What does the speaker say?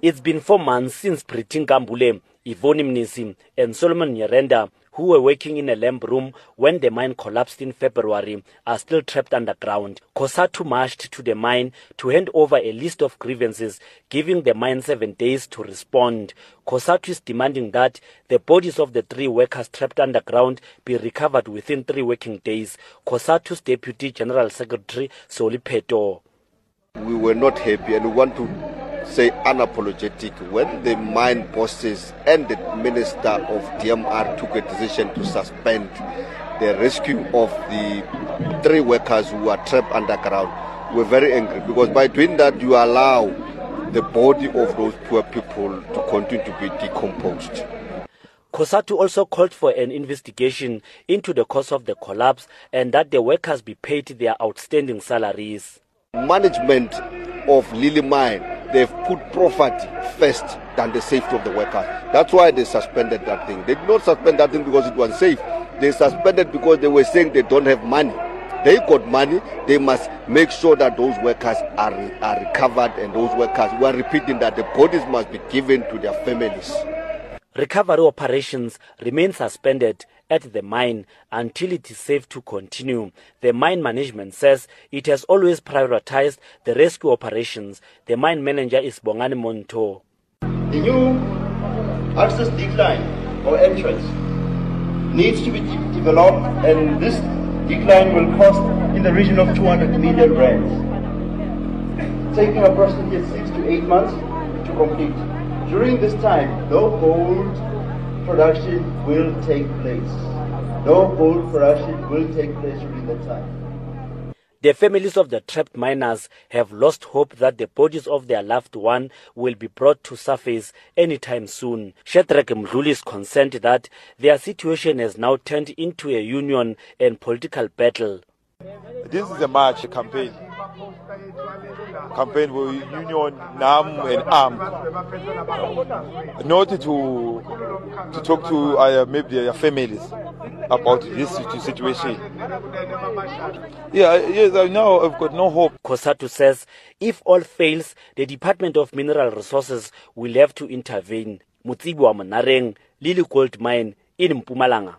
It's been four months since Pretty Nkambule, Yvonne Mnisi, and Solomon Nyirenda, who were working in a lamp room when the mine collapsed in February, are still trapped underground. COSATU marched to the mine to hand over a list of grievances, giving the mine seven days to respond. COSATU is demanding that the bodies of the three workers trapped underground be recovered within three working days. COSATU's Deputy General Secretary, Solly Phetoe. We were not happy and we want to say unapologetic when the mine bosses and the minister of DMR took a decision to suspend the rescue of the three workers who were trapped underground. We're very angry because by doing that you allow the body of those poor people to continue to be decomposed. COSATU also called for an investigation into the cause of the collapse and that the workers be paid their outstanding salaries. Management of Lily Mine they've put profit first than the safety of the workers. That's why they suspended that thing. They did not suspend that thing because it was safe. They suspended because they were saying they don't have money. They got money. They must make sure that those workers are, are recovered and those workers, we are repeating that the bodies must be given to their families. Recovery operations remain suspended at the mine until it is safe to continue. The mine management says it has always prioritized the rescue operations. The mine manager is Bongani Monto. The new access decline or entrance needs to be de- developed and this decline will cost in the region of 200 million rands, taking approximately six to eight months to complete. During this time, no gold production will take place. No gold production will take place during that time. The families of the trapped miners have lost hope that the bodies of their loved one will be brought to surface anytime soon. Shadrach Mdluli is concerned that their situation has now turned into a union and political battle. This is a march campaign. Campaign with union, NAM and ARM. Not to to talk to uh, maybe their families about this situation. Yeah, yes, I now I've got no hope. COSATU says if all fails, the Department of Mineral Resources will have to intervene. Mutsibu wa Monareng, Lily Gold Mine in Mpumalanga.